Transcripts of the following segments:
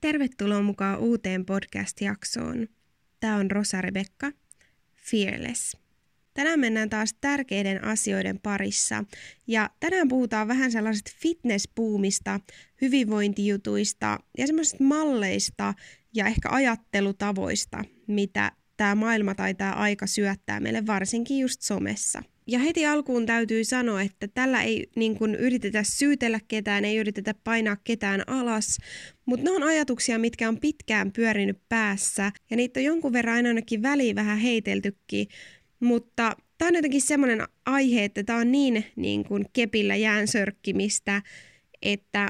Tervetuloa mukaan uuteen podcast-jaksoon. Tämä on Rosa Rebekka, Fearless. Tänään mennään taas tärkeiden asioiden parissa ja tänään puhutaan vähän sellaisesta fitnesspuumista, hyvinvointijutuista ja semmoisista malleista ja ehkä ajattelutavoista, mitä tämä maailma tai tämä aika syöttää meille varsinkin just somessa. Ja heti alkuun täytyy sanoa, että tällä ei niin kuin, yritetä syytellä ketään, ei yritetä painaa ketään alas, mutta ne on ajatuksia, mitkä on pitkään pyörinyt päässä. Ja niitä on jonkun verran aina ainakin väliin vähän heiteltykin, mutta tämä on jotenkin semmoinen aihe, että tämä on niin, niin kuin kepillä jään sörkkimistä, että,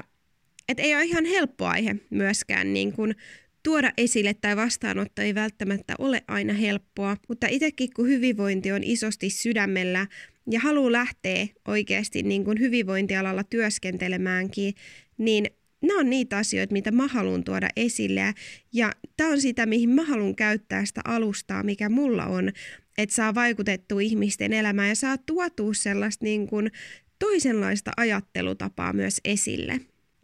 että ei ole ihan helppo aihe myöskään niin kuin tuoda esille tai vastaanotto ei välttämättä ole aina helppoa, mutta itsekin kun hyvinvointi on isosti sydämellä ja haluaa lähteä oikeasti niin kuin hyvinvointialalla työskentelemäänkin, niin nämä on niitä asioita, mitä mä haluan tuoda esille. Ja tämä on sitä, mihin mä haluan käyttää sitä alustaa, mikä mulla on, että saa vaikutettua ihmisten elämään ja saa tuotua sellaista niin kuin toisenlaista ajattelutapaa myös esille.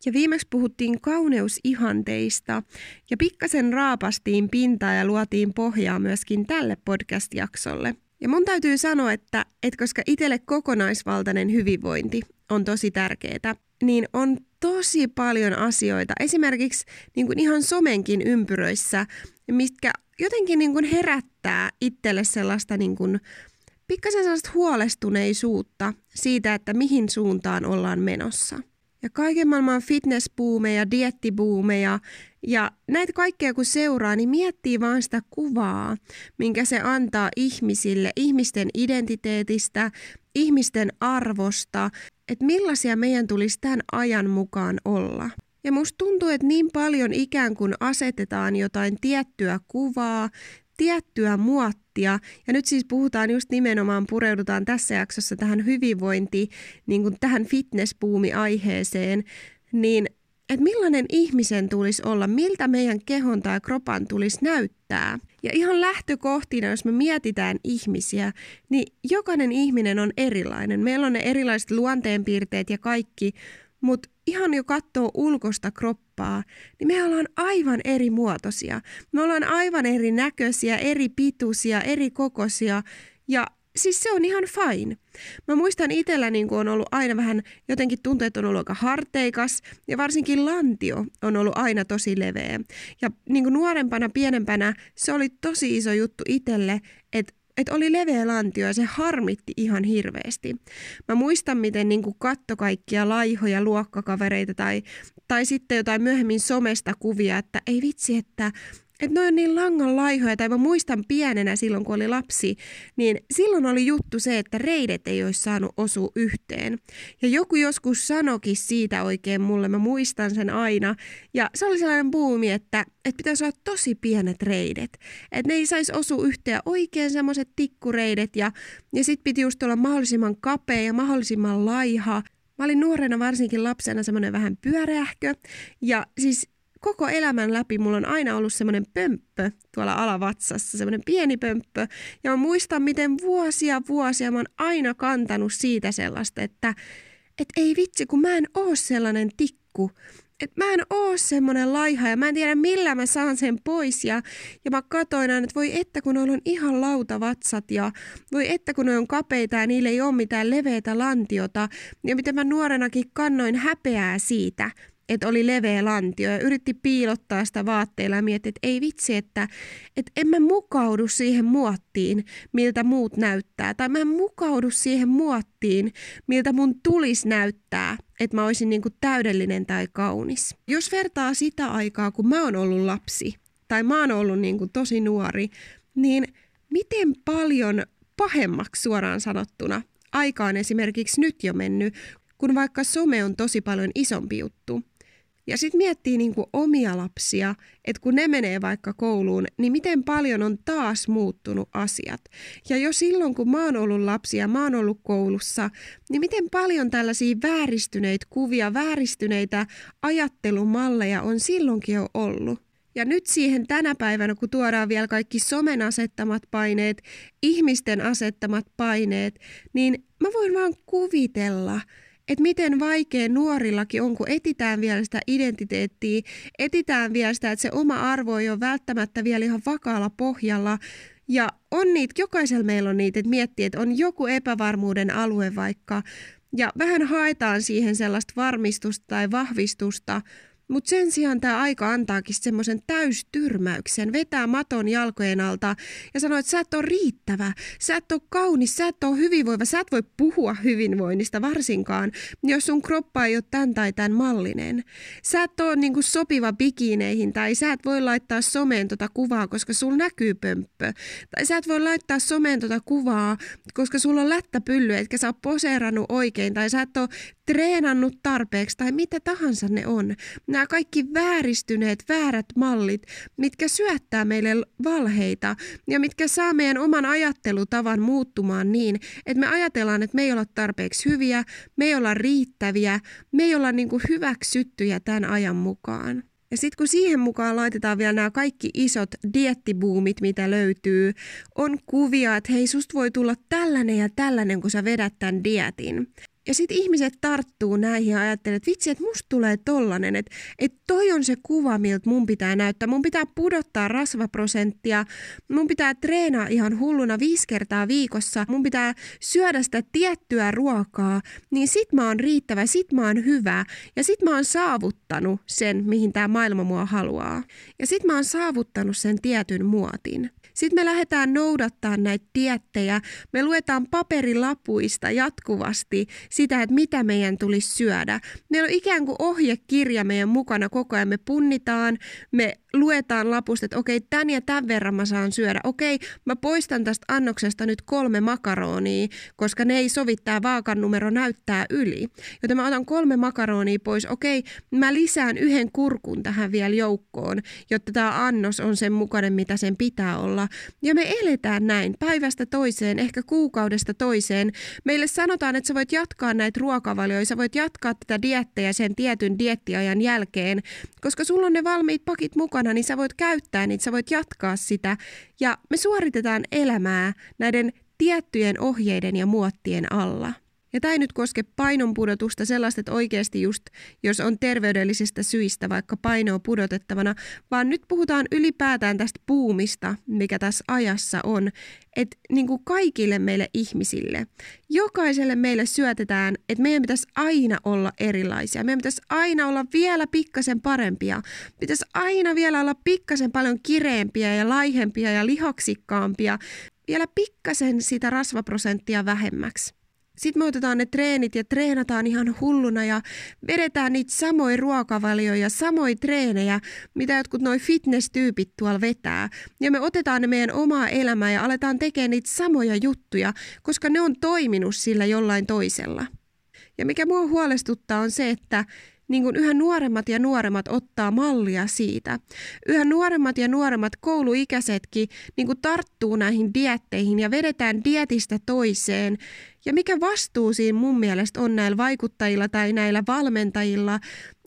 Ja viimeksi puhuttiin kauneusihanteista ja pikkasen raapastiin pintaa ja luotiin pohjaa myöskin tälle podcast-jaksolle. Ja mun täytyy sanoa, että, että koska itselle kokonaisvaltainen hyvinvointi on tosi tärkeää, niin on tosi paljon asioita, esimerkiksi niin kuin ihan somenkin ympyröissä, mitkä jotenkin niin kuin herättää itselle sellaista niin kuin pikkasen sellaista huolestuneisuutta siitä, että mihin suuntaan ollaan menossa. Ja kaiken maailman fitnessbuumeja, diettibuumeja ja näitä kaikkea kun seuraa, niin miettii vaan sitä kuvaa, minkä se antaa ihmisille, ihmisten identiteetistä, ihmisten arvosta, että millaisia meidän tulisi tämän ajan mukaan olla. Ja musta tuntuu, että niin paljon ikään kuin asetetaan jotain tiettyä kuvaa, tiettyä muottia, ja nyt siis puhutaan just nimenomaan, pureudutaan tässä jaksossa tähän hyvinvointi, niin kuin tähän fitnessbuumi-aiheeseen, niin että millainen ihmisen tulisi olla, miltä meidän kehon tai kropan tulisi näyttää. Ja ihan lähtökohtina, jos me mietitään ihmisiä, niin jokainen ihminen on erilainen. Meillä on ne erilaiset luonteenpiirteet ja kaikki, mutta ihan jo katsoo ulkosta kroppaa, niin me ollaan aivan eri muotoisia. Me ollaan aivan eri näköisiä, eri pituisia, eri kokoisia ja siis se on ihan fine. Mä muistan itsellä niin on ollut aina vähän, jotenkin tuntuu, että on ollut aika harteikas ja varsinkin lantio on ollut aina tosi leveä. Ja niin nuorempana, pienempänä se oli tosi iso juttu itselle, että että oli leveä lantio ja se harmitti ihan hirveästi. Mä muistan, miten niin katto kaikkia laihoja luokkakavereita tai, tai sitten jotain myöhemmin somesta kuvia, että ei vitsi, että että ne on niin langan laihoja, tai mä muistan pienenä silloin, kun oli lapsi, niin silloin oli juttu se, että reidet ei olisi saanut osua yhteen. Ja joku joskus sanokin siitä oikein mulle, mä muistan sen aina. Ja se oli sellainen buumi, että, että pitäisi olla tosi pienet reidet. Että ne ei saisi osua yhteen oikein semmoiset tikkureidet, ja, ja sit piti just olla mahdollisimman kapea ja mahdollisimman laiha. Mä olin nuorena varsinkin lapsena semmoinen vähän pyöreähkö. Ja siis koko elämän läpi mulla on aina ollut semmoinen pömppö tuolla alavatsassa, semmoinen pieni pömppö. Ja mä muistan, miten vuosia vuosia mä oon aina kantanut siitä sellaista, että et ei vitsi, kun mä en oo sellainen tikku. että mä en oo semmonen laiha ja mä en tiedä millä mä saan sen pois. Ja, ja mä katoin aina, että voi että kun on ihan lautavatsat ja voi että kun ne on kapeita ja niillä ei ole mitään leveätä lantiota. Ja miten mä nuorenakin kannoin häpeää siitä, että oli leveä lantio ja yritti piilottaa sitä vaatteilla ja mietti, että ei vitsi, että, että en mä mukaudu siihen muottiin, miltä muut näyttää. Tai mä en mukaudu siihen muottiin, miltä mun tulisi näyttää, että mä olisin niin kuin täydellinen tai kaunis. Jos vertaa sitä aikaa, kun mä oon ollut lapsi tai mä oon ollut niin kuin tosi nuori, niin miten paljon pahemmaksi suoraan sanottuna aika on esimerkiksi nyt jo mennyt, kun vaikka some on tosi paljon isompi juttu. Ja sitten miettii niin kuin omia lapsia, että kun ne menee vaikka kouluun, niin miten paljon on taas muuttunut asiat. Ja jo silloin, kun mä oon ollut lapsia, mä oon ollut koulussa, niin miten paljon tällaisia vääristyneitä kuvia, vääristyneitä ajattelumalleja on silloinkin jo ollut. Ja nyt siihen tänä päivänä, kun tuodaan vielä kaikki somen asettamat paineet, ihmisten asettamat paineet, niin mä voin vaan kuvitella, että miten vaikea nuorillakin on, kun etitään vielä sitä identiteettiä, etitään vielä sitä, että se oma arvo ei ole välttämättä vielä ihan vakaalla pohjalla. Ja on niitä, jokaisella meillä on niitä, että miettii, että on joku epävarmuuden alue vaikka, ja vähän haetaan siihen sellaista varmistusta tai vahvistusta, mutta sen sijaan tämä aika antaakin semmoisen täystyrmäyksen, vetää maton jalkojen alta ja sanoo, että sä et ole riittävä, sä et ole kaunis, sä et ole hyvinvoiva, sä et voi puhua hyvinvoinnista varsinkaan, jos sun kroppa ei ole tämän tai tämän mallinen. Sä et ole niinku sopiva bikineihin tai sä et voi laittaa someen tota kuvaa, koska sulla näkyy pömppö. Tai sä et voi laittaa someen tota kuvaa, koska sulla on lättäpylly, etkä sä ole poseerannut oikein tai sä et ole treenannut tarpeeksi tai mitä tahansa ne on. Nämä kaikki vääristyneet, väärät mallit, mitkä syöttää meille valheita ja mitkä saa meidän oman ajattelutavan muuttumaan niin, että me ajatellaan, että me ei olla tarpeeksi hyviä, me ei olla riittäviä, me ei olla niin kuin hyväksyttyjä tämän ajan mukaan. Ja sitten kun siihen mukaan laitetaan vielä nämä kaikki isot diettibuumit, mitä löytyy, on kuvia, että hei, susta voi tulla tällainen ja tällainen, kun sä vedät tämän dietin. Ja sitten ihmiset tarttuu näihin ja ajattelee, että vitsi, että musta tulee tollanen, että, että toi on se kuva, miltä mun pitää näyttää. Mun pitää pudottaa rasvaprosenttia, mun pitää treenaa ihan hulluna viisi kertaa viikossa, mun pitää syödä sitä tiettyä ruokaa, niin sit mä oon riittävä, sit mä oon hyvä ja sit mä oon saavuttanut sen, mihin tämä maailma mua haluaa. Ja sit mä oon saavuttanut sen tietyn muotin. Sitten me lähdetään noudattaa näitä diettejä. Me luetaan paperilapuista jatkuvasti sitä, että mitä meidän tulisi syödä. Meillä on ikään kuin ohjekirja meidän mukana koko ajan. Me punnitaan, me luetaan lapusta, että okei, tän ja tämän verran mä saan syödä. Okei, mä poistan tästä annoksesta nyt kolme makaronia, koska ne ei sovi, tämä vaakan numero näyttää yli. Joten mä otan kolme makaronia pois. Okei, mä lisään yhden kurkun tähän vielä joukkoon, jotta tämä annos on sen mukainen, mitä sen pitää olla. Ja me eletään näin päivästä toiseen, ehkä kuukaudesta toiseen. Meille sanotaan, että sä voit jatkaa näitä ruokavalioita, sä voit jatkaa tätä diettejä sen tietyn diettiajan jälkeen, koska sulla on ne valmiit pakit mukana, niin sä voit käyttää niitä, sä voit jatkaa sitä. Ja me suoritetaan elämää näiden tiettyjen ohjeiden ja muottien alla. Ja tämä ei nyt koske painonpudotusta sellaista, että oikeasti just jos on terveydellisistä syistä vaikka painoa pudotettavana, vaan nyt puhutaan ylipäätään tästä puumista, mikä tässä ajassa on. Että niin kuin kaikille meille ihmisille, jokaiselle meille syötetään, että meidän pitäisi aina olla erilaisia. Meidän pitäisi aina olla vielä pikkasen parempia. Pitäisi aina vielä olla pikkasen paljon kireempiä ja laihempia ja lihaksikkaampia. Vielä pikkasen sitä rasvaprosenttia vähemmäksi. Sitten me otetaan ne treenit ja treenataan ihan hulluna ja vedetään niitä samoja ruokavalioja, samoja treenejä, mitä jotkut noi fitness-tyypit tuolla vetää. Ja me otetaan ne meidän omaa elämää ja aletaan tekemään niitä samoja juttuja, koska ne on toiminut sillä jollain toisella. Ja mikä mua huolestuttaa on se, että niin kuin yhä nuoremmat ja nuoremmat ottaa mallia siitä. Yhä nuoremmat ja nuoremmat kouluikäisetkin niin kuin tarttuu näihin dietteihin ja vedetään dietistä toiseen. Ja mikä vastuu siinä mun mielestä on näillä vaikuttajilla tai näillä valmentajilla,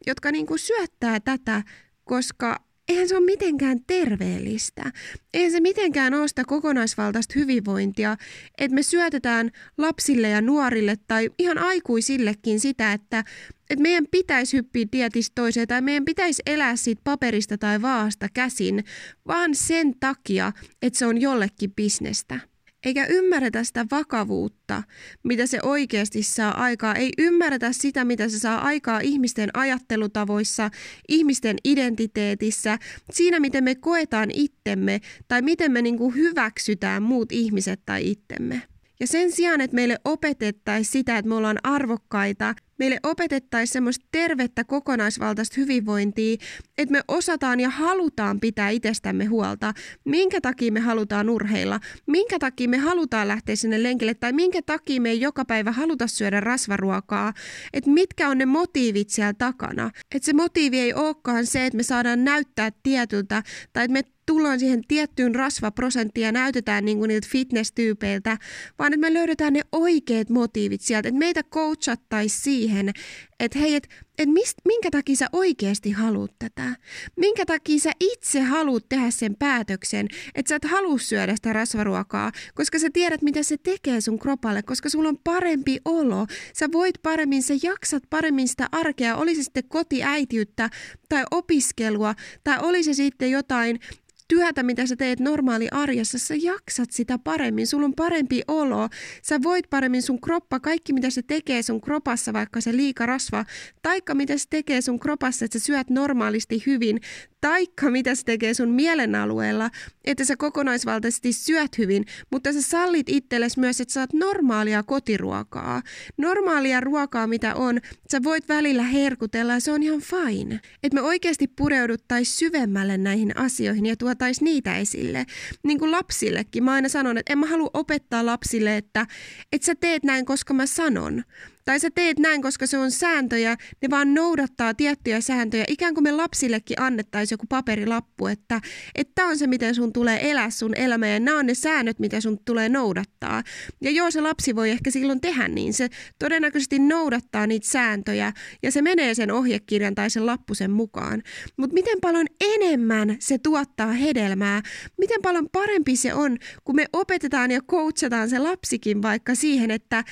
jotka niin kuin syöttää tätä, koska eihän se ole mitenkään terveellistä. Eihän se mitenkään ole sitä kokonaisvaltaista hyvinvointia, että me syötetään lapsille ja nuorille tai ihan aikuisillekin sitä, että, että meidän pitäisi hyppiä dietistä toiseen tai meidän pitäisi elää siitä paperista tai vaasta käsin, vaan sen takia, että se on jollekin bisnestä eikä ymmärretä sitä vakavuutta, mitä se oikeasti saa aikaa. Ei ymmärretä sitä, mitä se saa aikaa ihmisten ajattelutavoissa, ihmisten identiteetissä, siinä miten me koetaan itsemme tai miten me niinku hyväksytään muut ihmiset tai itsemme. Ja sen sijaan, että meille opetettaisiin sitä, että me ollaan arvokkaita, meille opetettaisiin semmoista tervettä kokonaisvaltaista hyvinvointia, että me osataan ja halutaan pitää itsestämme huolta. Minkä takia me halutaan urheilla? Minkä takia me halutaan lähteä sinne lenkille? Tai minkä takia me ei joka päivä haluta syödä rasvaruokaa? Että mitkä on ne motiivit siellä takana? Että se motiivi ei olekaan se, että me saadaan näyttää tietyltä tai että me tullaan siihen tiettyyn rasvaprosenttiin ja näytetään niin kuin niiltä fitness-tyypeiltä, vaan että me löydetään ne oikeat motiivit sieltä, että meitä coachattaisiin siihen, siihen, että hei, että et mist, minkä takia sä oikeasti haluat tätä? Minkä takia sä itse haluat tehdä sen päätöksen, että sä et halua syödä sitä rasvaruokaa, koska sä tiedät, mitä se tekee sun kropalle, koska sulla on parempi olo. Sä voit paremmin, sä jaksat paremmin sitä arkea, oli se sitten kotiäitiyttä tai opiskelua, tai oli se sitten jotain työtä, mitä sä teet normaali arjessa, sä jaksat sitä paremmin, sulla on parempi olo, sä voit paremmin sun kroppa, kaikki mitä se tekee sun kropassa, vaikka se liika rasva, taikka mitä se tekee sun kropassa, että sä syöt normaalisti hyvin, taikka mitä se tekee sun mielen alueella, että sä kokonaisvaltaisesti syöt hyvin, mutta sä sallit itsellesi myös, että saat normaalia kotiruokaa. Normaalia ruokaa, mitä on, sä voit välillä herkutella ja se on ihan fine. Että me oikeasti pureuduttaisiin syvemmälle näihin asioihin ja tuotaisiin niitä esille. Niin kuin lapsillekin. Mä aina sanon, että en mä halua opettaa lapsille, että, että sä teet näin, koska mä sanon, tai sä teet näin, koska se on sääntöjä, ne vaan noudattaa tiettyjä sääntöjä. Ikään kuin me lapsillekin annettaisiin joku paperilappu, että tämä on se, miten sun tulee elää sun elämä ja nämä on ne säännöt, mitä sun tulee noudattaa. Ja joo, se lapsi voi ehkä silloin tehdä niin. Se todennäköisesti noudattaa niitä sääntöjä ja se menee sen ohjekirjan tai sen lappusen mukaan. Mutta miten paljon enemmän se tuottaa hedelmää, miten paljon parempi se on, kun me opetetaan ja coachataan se lapsikin vaikka siihen, että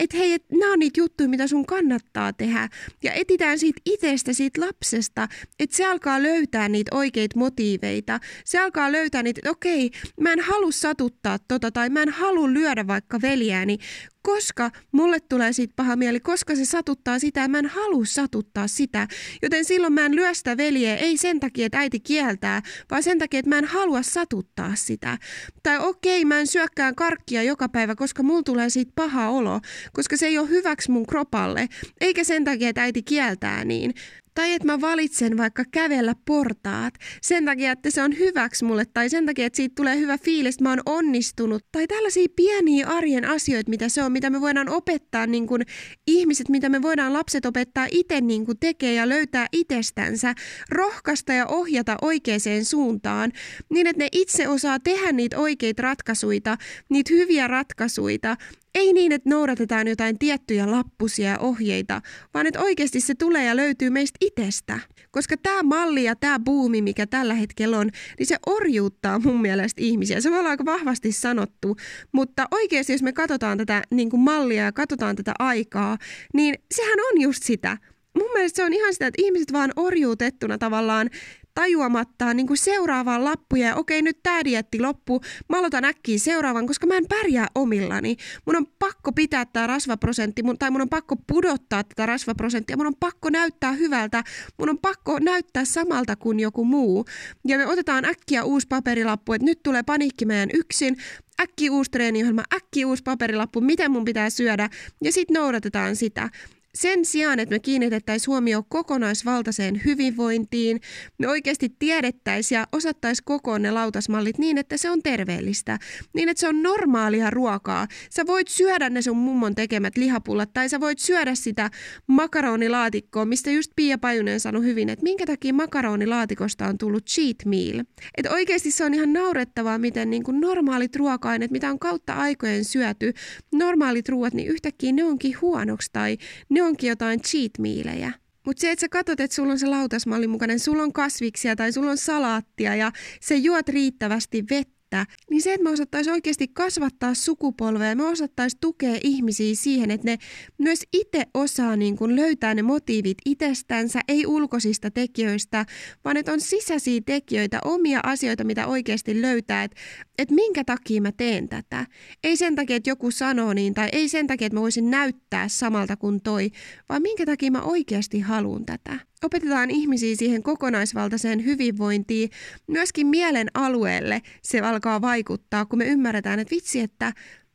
et hei, et nämä on niitä niitä juttuja, mitä sun kannattaa tehdä. Ja etitään siitä itsestä, siitä lapsesta, että se alkaa löytää niitä oikeita motiiveita. Se alkaa löytää niitä, että okei, mä en halua satuttaa tota tai mä en halua lyödä vaikka veljääni, koska mulle tulee siitä paha mieli, koska se satuttaa sitä ja mä en halua satuttaa sitä. Joten silloin mä en lyö sitä veljeä, ei sen takia, että äiti kieltää, vaan sen takia, että mä en halua satuttaa sitä. Tai okei, mä en syökkään karkkia joka päivä, koska mulla tulee siitä paha olo, koska se ei ole hyväksi mun kropalle, eikä sen takia, että äiti kieltää niin. Tai että mä valitsen vaikka kävellä portaat sen takia, että se on hyväksi mulle tai sen takia, että siitä tulee hyvä fiilis, että mä oon onnistunut. Tai tällaisia pieniä arjen asioita, mitä se on, mitä me voidaan opettaa niin kuin ihmiset, mitä me voidaan lapset opettaa itse niin kuin tekee ja löytää itsestänsä, rohkaista ja ohjata oikeaan suuntaan, niin että ne itse osaa tehdä niitä oikeita ratkaisuja, niitä hyviä ratkaisuja, ei niin, että noudatetaan jotain tiettyjä lappusia ja ohjeita, vaan että oikeasti se tulee ja löytyy meistä itsestä. Koska tämä malli ja tämä buumi, mikä tällä hetkellä on, niin se orjuuttaa mun mielestä ihmisiä. Se voi olla aika vahvasti sanottu, mutta oikeasti jos me katsotaan tätä niin kuin mallia ja katsotaan tätä aikaa, niin sehän on just sitä mun mielestä se on ihan sitä, että ihmiset vaan orjuutettuna tavallaan tajuamattaan niin kuin seuraavaan lappuja ja okei nyt tämä dietti loppuu, mä aloitan äkkiä seuraavan, koska mä en pärjää omillani. Mun on pakko pitää tämä rasvaprosentti mun, tai mun on pakko pudottaa tätä rasvaprosenttia, mun on pakko näyttää hyvältä, mun on pakko näyttää samalta kuin joku muu. Ja me otetaan äkkiä uusi paperilappu, että nyt tulee paniikki meidän yksin, äkki uusi treeniohjelma, äkki uusi paperilappu, miten mun pitää syödä, ja sitten noudatetaan sitä. Sen sijaan, että me kiinnitettäisiin huomioon kokonaisvaltaiseen hyvinvointiin, me oikeasti tiedettäisiin ja osattaisiin kokoon ne lautasmallit niin, että se on terveellistä, niin että se on normaalia ruokaa. Sä voit syödä ne sun mummon tekemät lihapullat tai sä voit syödä sitä makaronilaatikkoa, mistä just Pia Pajunen sanoi hyvin, että minkä takia makaronilaatikosta on tullut cheat meal. Että oikeasti se on ihan naurettavaa, miten niin kuin normaalit ruoka-aineet, mitä on kautta aikojen syöty, normaalit ruoat, niin yhtäkkiä ne onkin huonoksi tai ne onkin jotain cheat mealejä. Mutta se, että sä katsot, että sulla on se lautasmallin mukainen, sulla on kasviksia tai sulla on salaattia ja se juot riittävästi vettä, että, niin se, että me osattaisiin oikeasti kasvattaa sukupolvea, me osattaisiin tukea ihmisiä siihen, että ne myös itse osaa niin kuin löytää ne motiivit itsestänsä, ei ulkoisista tekijöistä, vaan että on sisäisiä tekijöitä, omia asioita, mitä oikeasti löytää, että, että minkä takia mä teen tätä. Ei sen takia, että joku sanoo niin, tai ei sen takia, että mä voisin näyttää samalta kuin toi, vaan minkä takia mä oikeasti haluan tätä opetetaan ihmisiä siihen kokonaisvaltaiseen hyvinvointiin, myöskin mielen alueelle se alkaa vaikuttaa, kun me ymmärretään, että vitsi, että,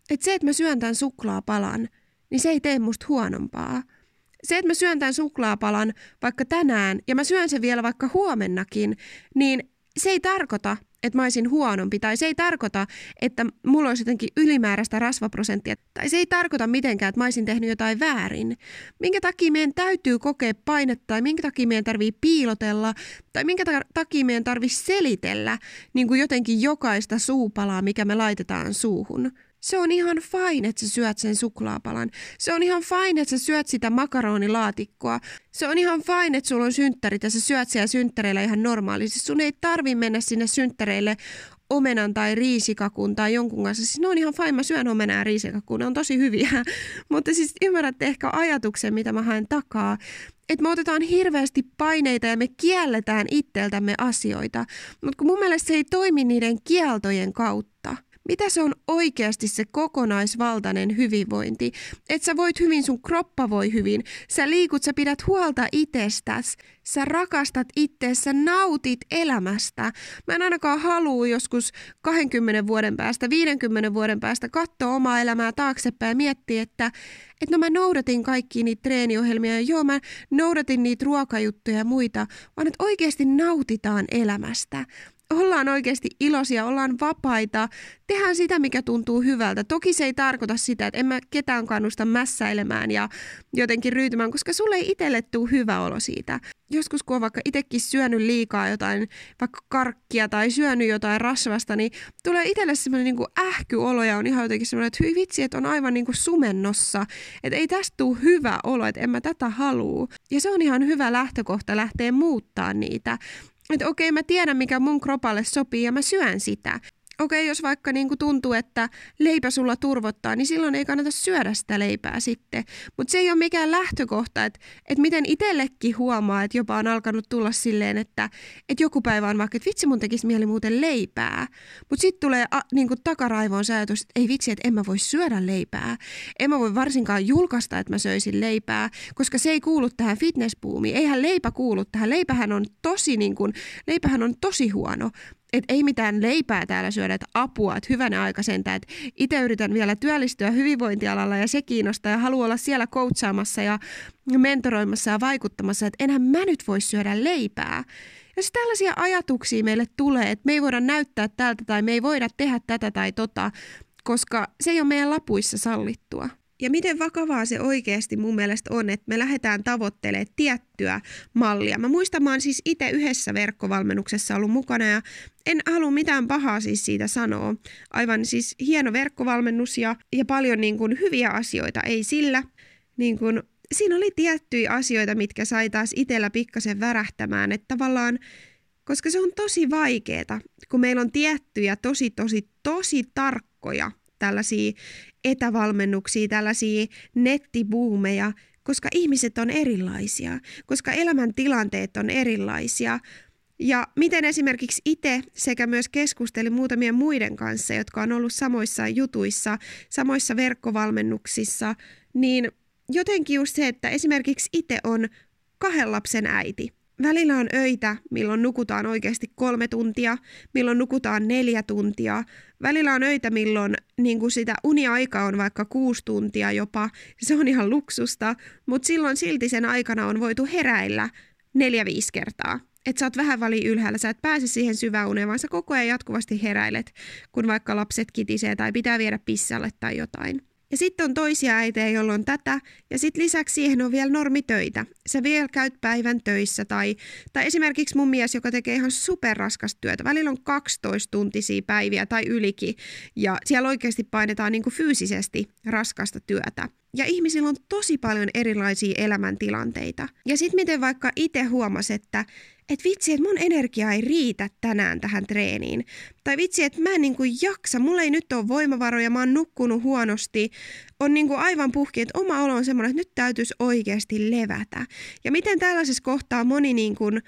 että se, että mä syön tämän suklaapalan, niin se ei tee musta huonompaa. Se, että mä syön tämän suklaapalan vaikka tänään ja mä syön sen vielä vaikka huomennakin, niin se ei tarkoita, että mä olisin huonompi, tai se ei tarkoita, että mulla olisi jotenkin ylimääräistä rasvaprosenttia, tai se ei tarkoita mitenkään, että mä olisin tehnyt jotain väärin. Minkä takia meidän täytyy kokea painetta, tai minkä takia meidän tarvii piilotella, tai minkä takia meidän tarvii selitellä niin kuin jotenkin jokaista suupalaa, mikä me laitetaan suuhun. Se on ihan fine, että sä syöt sen suklaapalan. Se on ihan fine, että sä syöt sitä makaronilaatikkoa. Se on ihan fine, että sulla on synttärit ja sä syöt siellä synttäreillä ihan normaalisti. Sun ei tarvi mennä sinne synttäreille omenan tai riisikakun tai jonkun kanssa. Siis ne on ihan fine, mä syön omenaa ja riisikakun, ne on tosi hyviä. Mutta siis ymmärrätte ehkä ajatuksen, mitä mä haen takaa. Että me otetaan hirveästi paineita ja me kielletään itseltämme asioita. Mutta kun mun mielestä se ei toimi niiden kieltojen kautta – mitä se on oikeasti se kokonaisvaltainen hyvinvointi? Että sä voit hyvin, sun kroppa voi hyvin, sä liikut, sä pidät huolta itsestäsi, sä rakastat itteessä, nautit elämästä. Mä en ainakaan halua joskus 20 vuoden päästä, 50 vuoden päästä katsoa omaa elämää taaksepäin ja miettiä, että, että no mä noudatin kaikki niitä treeniohjelmia ja joo mä noudatin niitä ruokajuttuja ja muita, vaan että oikeasti nautitaan elämästä ollaan oikeasti iloisia, ollaan vapaita, tehdään sitä, mikä tuntuu hyvältä. Toki se ei tarkoita sitä, että en mä ketään kannusta mässäilemään ja jotenkin ryytymään, koska sulle ei itselle tule hyvä olo siitä. Joskus kun on vaikka itsekin syönyt liikaa jotain, vaikka karkkia tai syönyt jotain rasvasta, niin tulee itselle semmoinen niin ähkyolo ja on ihan jotenkin semmoinen, että hyi vitsi, että on aivan niin kuin sumennossa. Että ei tästä tule hyvä olo, että en mä tätä halua. Ja se on ihan hyvä lähtökohta lähteä muuttaa niitä että okei, mä tiedän mikä mun kropalle sopii ja mä syön sitä okei, jos vaikka niin kuin tuntuu, että leipä sulla turvottaa, niin silloin ei kannata syödä sitä leipää sitten. Mutta se ei ole mikään lähtökohta, että, että miten itsellekin huomaa, että jopa on alkanut tulla silleen, että, että joku päivä on vaikka, että vitsi mun tekisi mieli muuten leipää. Mutta sitten tulee a, niin kuin takaraivoon se ajatus, että ei vitsi, että en mä voi syödä leipää. En mä voi varsinkaan julkaista, että mä söisin leipää, koska se ei kuulu tähän fitnessbuumiin. Eihän leipä kuulu tähän. Leipähän on tosi, niin kuin, leipähän on tosi huono että ei mitään leipää täällä syödä, että apua, että hyvänä aika sentään, että itse yritän vielä työllistyä hyvinvointialalla ja se kiinnostaa ja haluan olla siellä coachaamassa ja mentoroimassa ja vaikuttamassa, että enhän mä nyt voi syödä leipää. Jos tällaisia ajatuksia meille tulee, että me ei voida näyttää tältä tai me ei voida tehdä tätä tai tota, koska se ei ole meidän lapuissa sallittua. Ja miten vakavaa se oikeasti mun mielestä on, että me lähdetään tavoittelemaan tiettyä mallia. Mä muistan, mä oon siis itse yhdessä verkkovalmennuksessa ollut mukana ja en halua mitään pahaa siis siitä sanoa. Aivan siis hieno verkkovalmennus ja, ja paljon niin kuin hyviä asioita, ei sillä. Niin kuin, siinä oli tiettyjä asioita, mitkä sai taas itsellä pikkasen värähtämään, että tavallaan koska se on tosi vaikeeta, kun meillä on tiettyjä tosi, tosi, tosi tarkkoja tällaisia etävalmennuksia, tällaisia nettibuumeja, koska ihmiset on erilaisia, koska elämäntilanteet on erilaisia. Ja miten esimerkiksi itse sekä myös keskustelin muutamien muiden kanssa, jotka on ollut samoissa jutuissa, samoissa verkkovalmennuksissa, niin jotenkin just se, että esimerkiksi itse on kahden lapsen äiti – Välillä on öitä, milloin nukutaan oikeasti kolme tuntia, milloin nukutaan neljä tuntia. Välillä on öitä, milloin niin kuin sitä uniaika on vaikka kuusi tuntia jopa. Se on ihan luksusta, mutta silloin silti sen aikana on voitu heräillä neljä-viisi kertaa. Että sä oot vähän väliin ylhäällä, sä et pääse siihen syväuneen, vaan sä koko ajan jatkuvasti heräilet, kun vaikka lapset kitisee tai pitää viedä pissalle tai jotain. Ja sitten on toisia äitejä, joilla on tätä, ja sitten lisäksi siihen on vielä normitöitä. Sä vielä käyt päivän töissä, tai, tai esimerkiksi mun mies, joka tekee ihan superraskasta työtä. Välillä on 12 tuntisia päiviä tai ylikin, ja siellä oikeasti painetaan niin kuin fyysisesti raskasta työtä. Ja ihmisillä on tosi paljon erilaisia elämäntilanteita. Ja sitten miten vaikka itse huomasi, että että vitsi, että mun energia ei riitä tänään tähän treeniin. Tai vitsi, että mä en niin kuin jaksa, mulla ei nyt ole voimavaroja, mä oon nukkunut huonosti. On niin kuin aivan puhki, että oma olo on semmoinen, että nyt täytyisi oikeasti levätä. Ja miten tällaisessa kohtaa moni niin kuin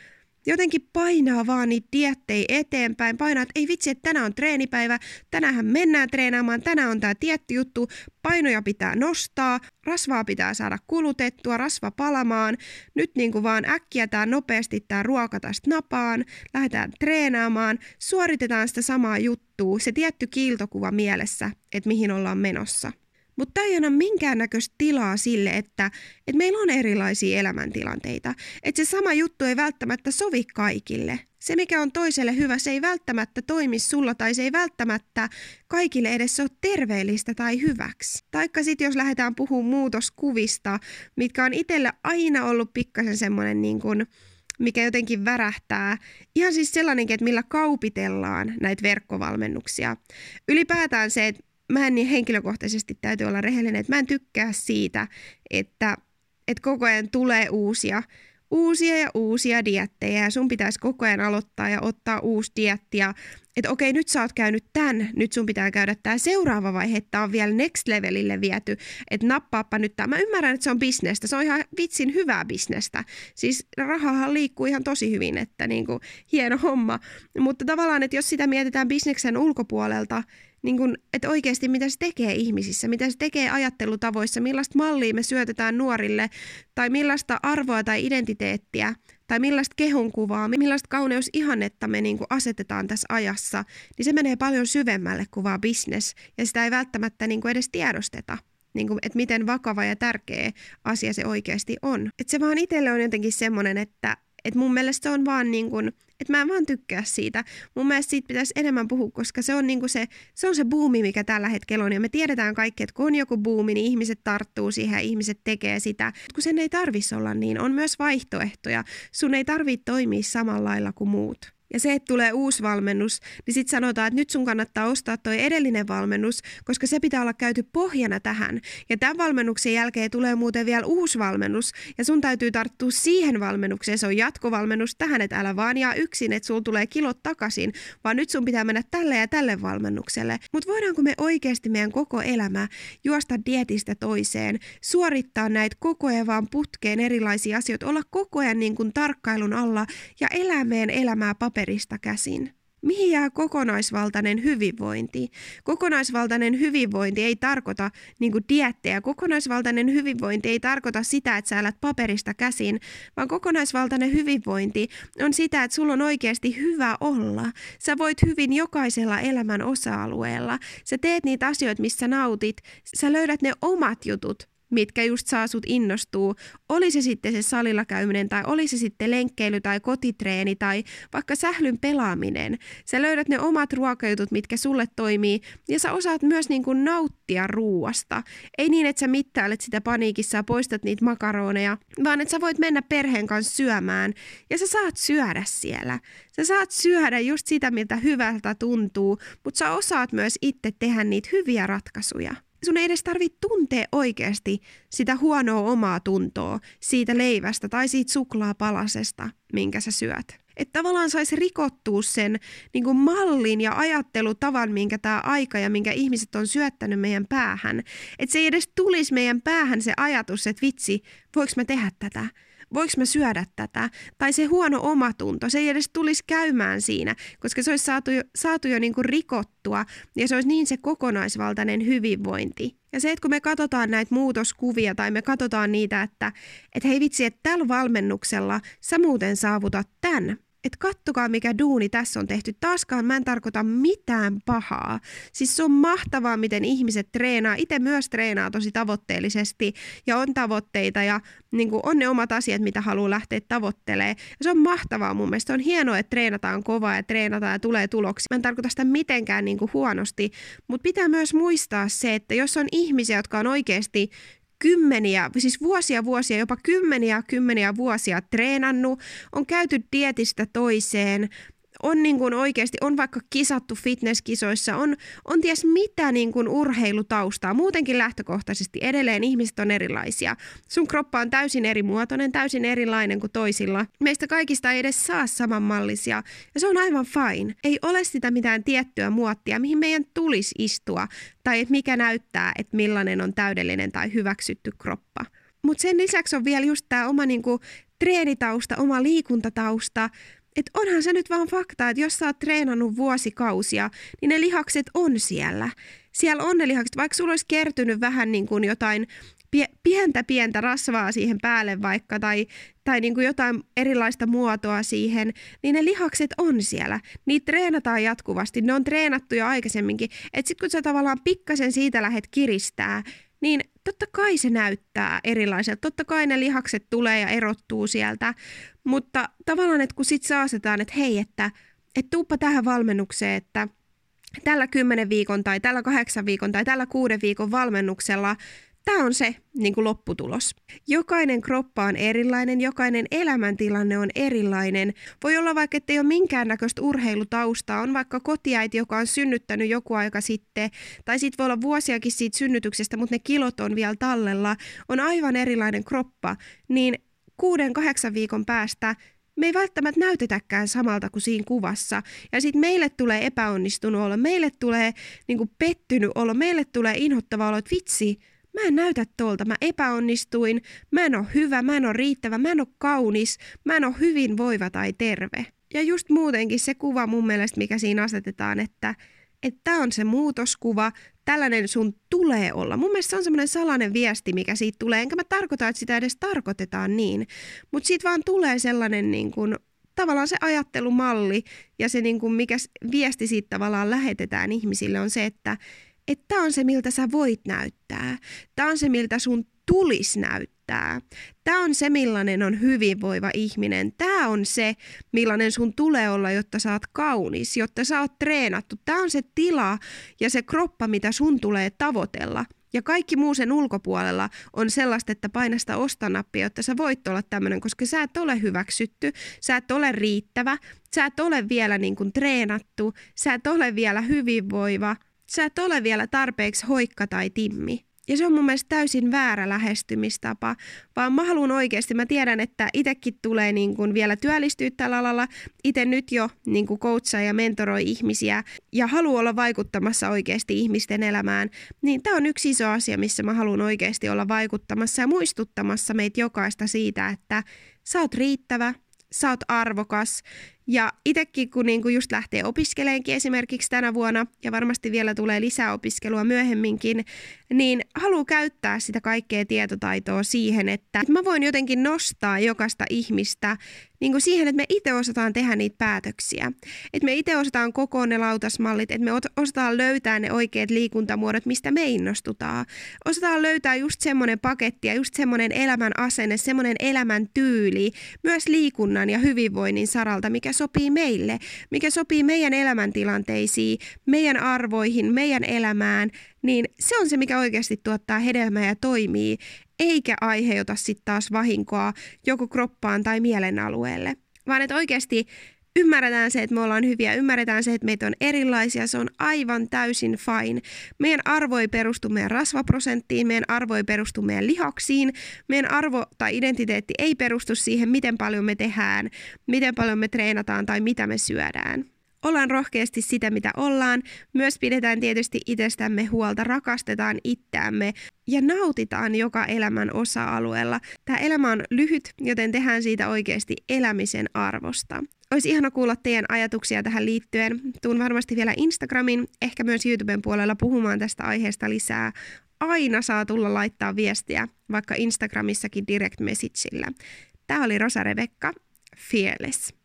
jotenkin painaa vaan niitä diettejä eteenpäin, painaa, että ei vitsi, että tänään on treenipäivä, tänään mennään treenaamaan, tänään on tämä tietty juttu, painoja pitää nostaa, rasvaa pitää saada kulutettua, rasva palamaan, nyt niin kuin vaan äkkiä tämä nopeasti tämä ruoka tästä napaan, lähdetään treenaamaan, suoritetaan sitä samaa juttua, se tietty kiiltokuva mielessä, että mihin ollaan menossa. Mutta tämä ei anna minkäännäköistä tilaa sille, että, että meillä on erilaisia elämäntilanteita. Että se sama juttu ei välttämättä sovi kaikille. Se, mikä on toiselle hyvä, se ei välttämättä toimi sulla tai se ei välttämättä kaikille edes ole terveellistä tai hyväksi. Taikka sitten jos lähdetään puhumaan muutoskuvista, mitkä on itselle aina ollut pikkasen semmoinen niin kuin, mikä jotenkin värähtää. Ihan siis sellainen, että millä kaupitellaan näitä verkkovalmennuksia. Ylipäätään se, että mä en niin henkilökohtaisesti täytyy olla rehellinen, että mä en tykkää siitä, että, että koko ajan tulee uusia uusia ja uusia diettejä ja sun pitäisi koko ajan aloittaa ja ottaa uusi dietti ja että okei, nyt sä oot käynyt tämän, nyt sun pitää käydä tämä seuraava vaihe, että on vielä next levelille viety, että nappaappa nyt tämä. Mä ymmärrän, että se on bisnestä, se on ihan vitsin hyvää bisnestä. Siis rahahan liikkuu ihan tosi hyvin, että niinku, hieno homma. Mutta tavallaan, että jos sitä mietitään bisneksen ulkopuolelta, niin kun, että oikeasti mitä se tekee ihmisissä, mitä se tekee ajattelutavoissa, millaista mallia me syötetään nuorille tai millaista arvoa tai identiteettiä tai millaista kehonkuvaa, millaista kauneusihannetta me niin kuin asetetaan tässä ajassa, niin se menee paljon syvemmälle kuin vaan business ja sitä ei välttämättä niin kuin edes tiedosteta. Niin kuin, että miten vakava ja tärkeä asia se oikeasti on. Että se vaan itselle on jotenkin semmoinen, että et mun mielestä se on vaan niin kuin, että mä en vaan tykkää siitä. Mun mielestä siitä pitäisi enemmän puhua, koska se on, niin kuin se, se on se buumi, mikä tällä hetkellä on. Ja me tiedetään kaikki, että kun on joku buumi, niin ihmiset tarttuu siihen ja ihmiset tekee sitä. Kun sen ei tarvitsisi olla niin, on myös vaihtoehtoja. Sun ei tarvitse toimia samalla lailla kuin muut ja se, että tulee uusi valmennus, niin sitten sanotaan, että nyt sun kannattaa ostaa toi edellinen valmennus, koska se pitää olla käyty pohjana tähän. Ja tämän valmennuksen jälkeen tulee muuten vielä uusi valmennus, ja sun täytyy tarttua siihen valmennukseen. Se on jatkovalmennus tähän, että älä vaan jää yksin, että sulla tulee kilot takaisin, vaan nyt sun pitää mennä tälle ja tälle valmennukselle. Mutta voidaanko me oikeasti meidän koko elämä juosta dietistä toiseen, suorittaa näitä koko ajan vaan putkeen erilaisia asioita, olla koko ajan niin kuin tarkkailun alla ja elää meidän elämää paperilla paperista käsin. Mihin jää kokonaisvaltainen hyvinvointi? Kokonaisvaltainen hyvinvointi ei tarkoita niin diettejä. Kokonaisvaltainen hyvinvointi ei tarkoita sitä, että sä elät paperista käsin, vaan kokonaisvaltainen hyvinvointi on sitä, että sulla on oikeasti hyvä olla. Sä voit hyvin jokaisella elämän osa-alueella. Sä teet niitä asioita, missä nautit. Sä löydät ne omat jutut, mitkä just saa sut innostuu. Oli se sitten se salilla käyminen tai oli se sitten lenkkeily tai kotitreeni tai vaikka sählyn pelaaminen. Sä löydät ne omat ruokajutut, mitkä sulle toimii ja sä osaat myös niin kuin nauttia ruuasta. Ei niin, että sä mittailet sitä paniikissa ja poistat niitä makaroneja, vaan että sä voit mennä perheen kanssa syömään ja sä saat syödä siellä. Sä saat syödä just sitä, miltä hyvältä tuntuu, mutta sä osaat myös itse tehdä niitä hyviä ratkaisuja sun ei edes tarvitse tuntea oikeasti sitä huonoa omaa tuntoa siitä leivästä tai siitä suklaapalasesta, minkä sä syöt. Että tavallaan saisi rikottua sen niin kuin mallin ja ajattelutavan, minkä tämä aika ja minkä ihmiset on syöttänyt meidän päähän. Että se ei edes tulisi meidän päähän se ajatus, että vitsi, voiko mä tehdä tätä? Voiko mä syödä tätä, tai se huono omatunto, se ei edes tulisi käymään siinä, koska se olisi saatu jo, saatu jo niin kuin rikottua, ja se olisi niin se kokonaisvaltainen hyvinvointi. Ja se, että kun me katsotaan näitä muutoskuvia tai me katsotaan niitä, että, että hei vitsi, että tällä valmennuksella sä muuten saavutat tämän, että kattokaa mikä duuni tässä on tehty. Taaskaan mä en tarkoita mitään pahaa. Siis se on mahtavaa, miten ihmiset treenaa. Itse myös treenaa tosi tavoitteellisesti ja on tavoitteita ja niin kuin on ne omat asiat, mitä haluaa lähteä tavoittelemaan. Ja se on mahtavaa mun mielestä. On hienoa, että treenataan kovaa ja treenataan ja tulee tuloksia. Mä en tarkoita sitä mitenkään niin kuin huonosti, mutta pitää myös muistaa se, että jos on ihmisiä, jotka on oikeasti kymmeniä, siis vuosia vuosia, jopa kymmeniä kymmeniä vuosia treenannut, on käyty dietistä toiseen, on niin kuin oikeasti, on vaikka kisattu fitnesskisoissa, on, on ties mitä niin kuin urheilutaustaa. Muutenkin lähtökohtaisesti edelleen ihmiset on erilaisia. Sun kroppa on täysin eri muotoinen, täysin erilainen kuin toisilla. Meistä kaikista ei edes saa samanmallisia ja se on aivan fine. Ei ole sitä mitään tiettyä muottia, mihin meidän tulisi istua tai että mikä näyttää, että millainen on täydellinen tai hyväksytty kroppa. Mutta sen lisäksi on vielä just tämä oma niinku, treenitausta, oma liikuntatausta, että onhan se nyt vaan fakta, että jos sä oot treenannut vuosikausia, niin ne lihakset on siellä. Siellä on ne lihakset, vaikka sulla olisi kertynyt vähän niin kuin jotain pientä pientä rasvaa siihen päälle vaikka tai, tai niin kuin jotain erilaista muotoa siihen, niin ne lihakset on siellä. Niitä treenataan jatkuvasti, ne on treenattu jo aikaisemminkin. Että sitten kun sä tavallaan pikkasen siitä lähdet kiristää, niin totta kai se näyttää erilaiselta. Totta kai ne lihakset tulee ja erottuu sieltä, mutta tavallaan, että kun sit saasetaan, että hei, että, että tuuppa tähän valmennukseen, että tällä kymmenen viikon tai tällä kahdeksan viikon tai tällä kuuden viikon valmennuksella tämä on se niin kuin lopputulos. Jokainen kroppa on erilainen, jokainen elämäntilanne on erilainen. Voi olla vaikka, että ei ole minkäännäköistä urheilutaustaa, on vaikka kotiäiti, joka on synnyttänyt joku aika sitten, tai sitten voi olla vuosiakin siitä synnytyksestä, mutta ne kilot on vielä tallella, on aivan erilainen kroppa, niin kuuden, kahdeksan viikon päästä me ei välttämättä näytetäkään samalta kuin siinä kuvassa. Ja sitten meille tulee epäonnistunut olo, meille tulee niin pettynyt olo, meille tulee inhottava olo, että vitsi, mä en näytä tuolta, mä epäonnistuin, mä en ole hyvä, mä en ole riittävä, mä en ole kaunis, mä en ole hyvinvoiva tai terve. Ja just muutenkin se kuva mun mielestä, mikä siinä asetetaan, että tämä on se muutoskuva, tällainen sun tulee olla. Mun mielestä se on semmoinen salainen viesti, mikä siitä tulee, enkä mä tarkoita, että sitä edes tarkoitetaan niin, mutta siitä vaan tulee sellainen niin kuin, tavallaan se ajattelumalli ja se niin kuin, mikä viesti siitä tavallaan lähetetään ihmisille on se, että että tämä on se, miltä sä voit näyttää. Tämä on se, miltä sun tulisi näyttää. Tämä on se, millainen on hyvinvoiva ihminen. Tämä on se, millainen sun tulee olla, jotta sä oot kaunis, jotta sä oot treenattu. Tämä on se tila ja se kroppa, mitä sun tulee tavoitella. Ja kaikki muu sen ulkopuolella on sellaista, että paina sitä ostanappia, jotta sä voit olla tämmöinen, koska sä et ole hyväksytty, sä et ole riittävä, sä et ole vielä niin kuin treenattu, sä et ole vielä hyvinvoiva – sä et ole vielä tarpeeksi hoikka tai timmi. Ja se on mun mielestä täysin väärä lähestymistapa, vaan mä haluan oikeasti, mä tiedän, että itsekin tulee niin kuin vielä työllistyä tällä alalla, itse nyt jo niin kuin coachaa ja mentoroi ihmisiä ja haluan olla vaikuttamassa oikeasti ihmisten elämään, niin tämä on yksi iso asia, missä mä haluan oikeasti olla vaikuttamassa ja muistuttamassa meitä jokaista siitä, että sä oot riittävä, sä oot arvokas ja itsekin, kun niinku just lähtee opiskeleenkin esimerkiksi tänä vuonna, ja varmasti vielä tulee lisää opiskelua myöhemminkin, niin haluan käyttää sitä kaikkea tietotaitoa siihen, että mä voin jotenkin nostaa jokaista ihmistä niin kuin siihen, että me itse osataan tehdä niitä päätöksiä. Että me itse osataan kokoon ne lautasmallit, että me osataan löytää ne oikeat liikuntamuodot, mistä me innostutaan. Osataan löytää just semmoinen paketti ja just semmoinen elämän asenne, semmoinen elämän tyyli, myös liikunnan ja hyvinvoinnin saralta, mikä sopii meille, mikä sopii meidän elämäntilanteisiin, meidän arvoihin, meidän elämään, niin se on se, mikä oikeasti tuottaa hedelmää ja toimii, eikä aiheuta sitten taas vahinkoa joko kroppaan tai mielen alueelle. Vaan että oikeasti ymmärretään se, että me ollaan hyviä, ymmärretään se, että meitä on erilaisia, se on aivan täysin fine. Meidän arvo ei perustu meidän rasvaprosenttiin, meidän arvo ei perustu meidän lihaksiin, meidän arvo tai identiteetti ei perustu siihen, miten paljon me tehdään, miten paljon me treenataan tai mitä me syödään. Ollaan rohkeasti sitä, mitä ollaan. Myös pidetään tietysti itsestämme huolta, rakastetaan itseämme ja nautitaan joka elämän osa-alueella. Tämä elämä on lyhyt, joten tehdään siitä oikeasti elämisen arvosta. Olisi ihana kuulla teidän ajatuksia tähän liittyen. Tuun varmasti vielä Instagramin, ehkä myös YouTuben puolella puhumaan tästä aiheesta lisää. Aina saa tulla laittaa viestiä, vaikka Instagramissakin direct messageillä. Tämä oli Rosa Rebekka, Fearless.